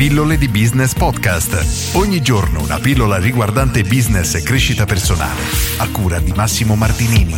Pillole di Business Podcast. Ogni giorno una pillola riguardante business e crescita personale. A cura di Massimo Martinini.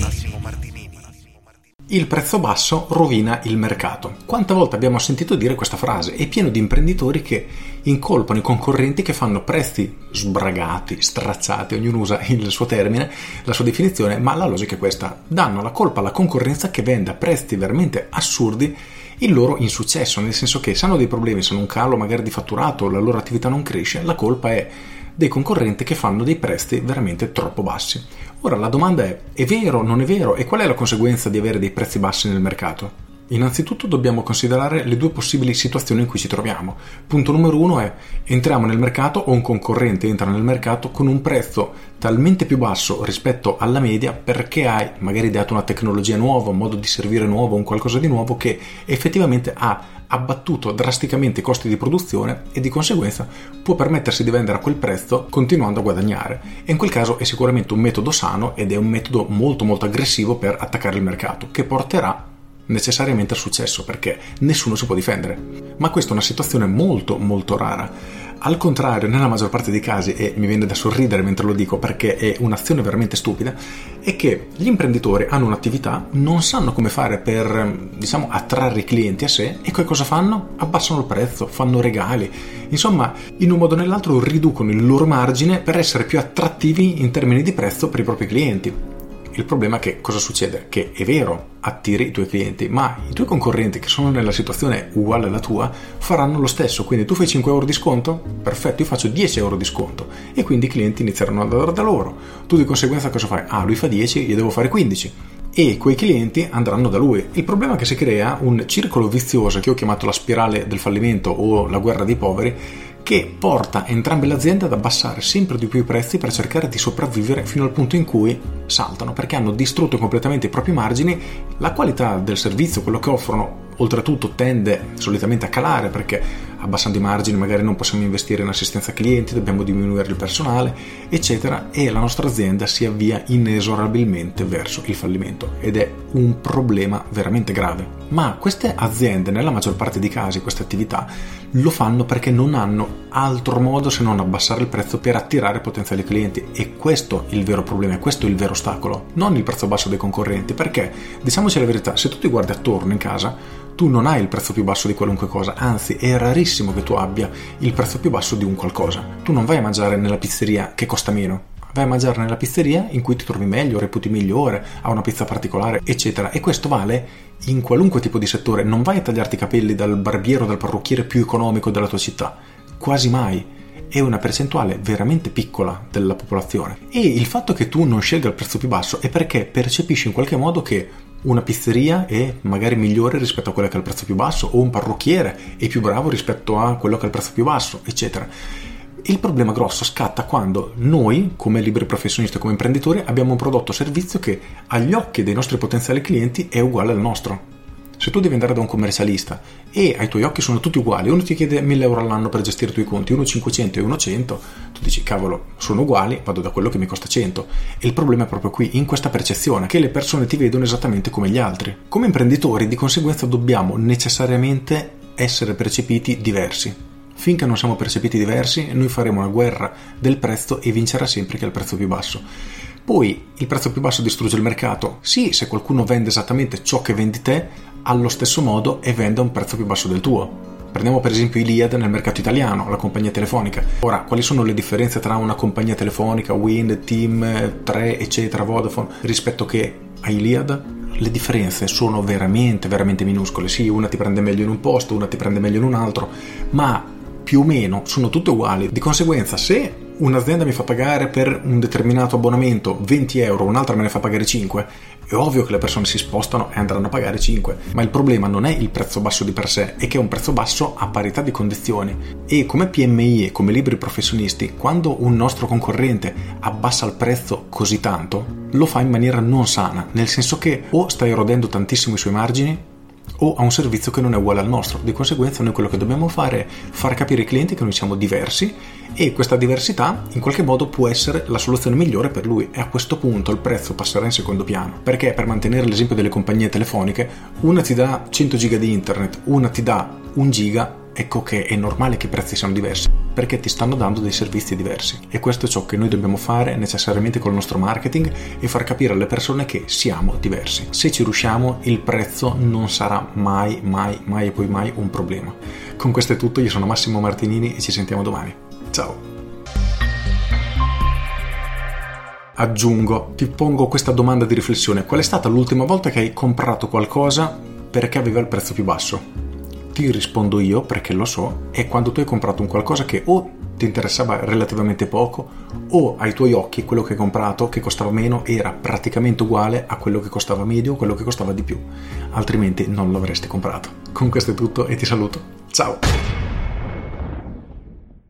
Il prezzo basso rovina il mercato. Quante volte abbiamo sentito dire questa frase? È pieno di imprenditori che incolpano i concorrenti che fanno prezzi sbragati, stracciati, ognuno usa il suo termine, la sua definizione, ma la logica è questa. Danno la colpa alla concorrenza che vende a prezzi veramente assurdi il loro insuccesso, nel senso che se hanno dei problemi, se hanno un calo magari di fatturato, la loro attività non cresce, la colpa è dei concorrenti che fanno dei prezzi veramente troppo bassi. Ora la domanda è, è vero, non è vero e qual è la conseguenza di avere dei prezzi bassi nel mercato? Innanzitutto dobbiamo considerare le due possibili situazioni in cui ci troviamo. Punto numero uno è entriamo nel mercato o un concorrente entra nel mercato con un prezzo talmente più basso rispetto alla media perché hai magari dato una tecnologia nuova, un modo di servire nuovo, un qualcosa di nuovo che effettivamente ha abbattuto drasticamente i costi di produzione e di conseguenza può permettersi di vendere a quel prezzo continuando a guadagnare. E in quel caso è sicuramente un metodo sano ed è un metodo molto molto aggressivo per attaccare il mercato che porterà necessariamente al successo perché nessuno si può difendere. Ma questa è una situazione molto molto rara. Al contrario, nella maggior parte dei casi, e mi viene da sorridere mentre lo dico perché è un'azione veramente stupida, è che gli imprenditori hanno un'attività, non sanno come fare per, diciamo, attrarre i clienti a sé e che cosa fanno? Abbassano il prezzo, fanno regali, insomma, in un modo o nell'altro riducono il loro margine per essere più attrattivi in termini di prezzo per i propri clienti. Il problema è che cosa succede? Che è vero, attiri i tuoi clienti, ma i tuoi concorrenti che sono nella situazione uguale alla tua faranno lo stesso. Quindi tu fai 5 euro di sconto? Perfetto, io faccio 10 euro di sconto. E quindi i clienti inizieranno ad andare da loro. Tu di conseguenza cosa fai? Ah, lui fa 10, io devo fare 15 e quei clienti andranno da lui. Il problema è che si crea un circolo vizioso che ho chiamato la spirale del fallimento o la guerra dei poveri che porta entrambe le aziende ad abbassare sempre di più i prezzi per cercare di sopravvivere fino al punto in cui saltano perché hanno distrutto completamente i propri margini, la qualità del servizio, quello che offrono oltretutto tende solitamente a calare perché abbassando i margini magari non possiamo investire in assistenza clienti, dobbiamo diminuire il personale, eccetera, e la nostra azienda si avvia inesorabilmente verso il fallimento. Ed è un problema veramente grave. Ma queste aziende, nella maggior parte dei casi, queste attività, lo fanno perché non hanno altro modo se non abbassare il prezzo per attirare potenziali clienti. E questo è il vero problema, questo è il vero ostacolo, non il prezzo basso dei concorrenti, perché diciamoci la verità, se tu ti guardi attorno in casa, tu non hai il prezzo più basso di qualunque cosa, anzi è rarissimo che tu abbia il prezzo più basso di un qualcosa. Tu non vai a mangiare nella pizzeria che costa meno, vai a mangiare nella pizzeria in cui ti trovi meglio, reputi migliore, ha una pizza particolare, eccetera. E questo vale in qualunque tipo di settore. Non vai a tagliarti i capelli dal barbiere o dal parrucchiere più economico della tua città. Quasi mai. È una percentuale veramente piccola della popolazione. E il fatto che tu non scelga il prezzo più basso è perché percepisci in qualche modo che una pizzeria è magari migliore rispetto a quella che ha il prezzo più basso o un parrucchiere è più bravo rispetto a quello che ha il prezzo più basso, eccetera. Il problema grosso scatta quando noi, come liberi professionisti, come imprenditori, abbiamo un prodotto o servizio che agli occhi dei nostri potenziali clienti è uguale al nostro. Se tu devi andare da un commercialista e ai tuoi occhi sono tutti uguali, uno ti chiede 1000 euro all'anno per gestire i tuoi conti, uno 500 e uno 100, tu dici cavolo, sono uguali, vado da quello che mi costa 100. E il problema è proprio qui, in questa percezione, che le persone ti vedono esattamente come gli altri. Come imprenditori, di conseguenza, dobbiamo necessariamente essere percepiti diversi. Finché non siamo percepiti diversi, noi faremo una guerra del prezzo e vincerà sempre chi ha il prezzo più basso. Poi il prezzo più basso distrugge il mercato. Sì, se qualcuno vende esattamente ciò che vendi te, allo stesso modo e vende a un prezzo più basso del tuo. Prendiamo per esempio Iliad nel mercato italiano, la compagnia telefonica. Ora, quali sono le differenze tra una compagnia telefonica, Wind, Team, 3, eccetera, Vodafone, rispetto che a Iliad? Le differenze sono veramente, veramente minuscole. Sì, una ti prende meglio in un posto, una ti prende meglio in un altro, ma più o meno sono tutte uguali. Di conseguenza, se un'azienda mi fa pagare per un determinato abbonamento 20 euro, un'altra me ne fa pagare 5, è ovvio che le persone si spostano e andranno a pagare 5, ma il problema non è il prezzo basso di per sé, è che è un prezzo basso a parità di condizioni. E come PMI e come libri professionisti, quando un nostro concorrente abbassa il prezzo così tanto, lo fa in maniera non sana, nel senso che o sta erodendo tantissimo i suoi margini o a un servizio che non è uguale al nostro. Di conseguenza noi quello che dobbiamo fare è far capire ai clienti che noi siamo diversi e questa diversità in qualche modo può essere la soluzione migliore per lui e a questo punto il prezzo passerà in secondo piano. Perché per mantenere l'esempio delle compagnie telefoniche, una ti dà 100 giga di internet, una ti dà 1 giga ecco che è normale che i prezzi siano diversi, perché ti stanno dando dei servizi diversi. E questo è ciò che noi dobbiamo fare necessariamente col nostro marketing e far capire alle persone che siamo diversi. Se ci riusciamo, il prezzo non sarà mai, mai, mai e poi mai un problema. Con questo è tutto, io sono Massimo Martinini e ci sentiamo domani. Ciao! Aggiungo, ti pongo questa domanda di riflessione. Qual è stata l'ultima volta che hai comprato qualcosa perché aveva il prezzo più basso? Ti rispondo io perché lo so, è quando tu hai comprato un qualcosa che o ti interessava relativamente poco o ai tuoi occhi quello che hai comprato che costava meno era praticamente uguale a quello che costava medio o quello che costava di più. Altrimenti non l'avresti comprato. Con questo è tutto e ti saluto. Ciao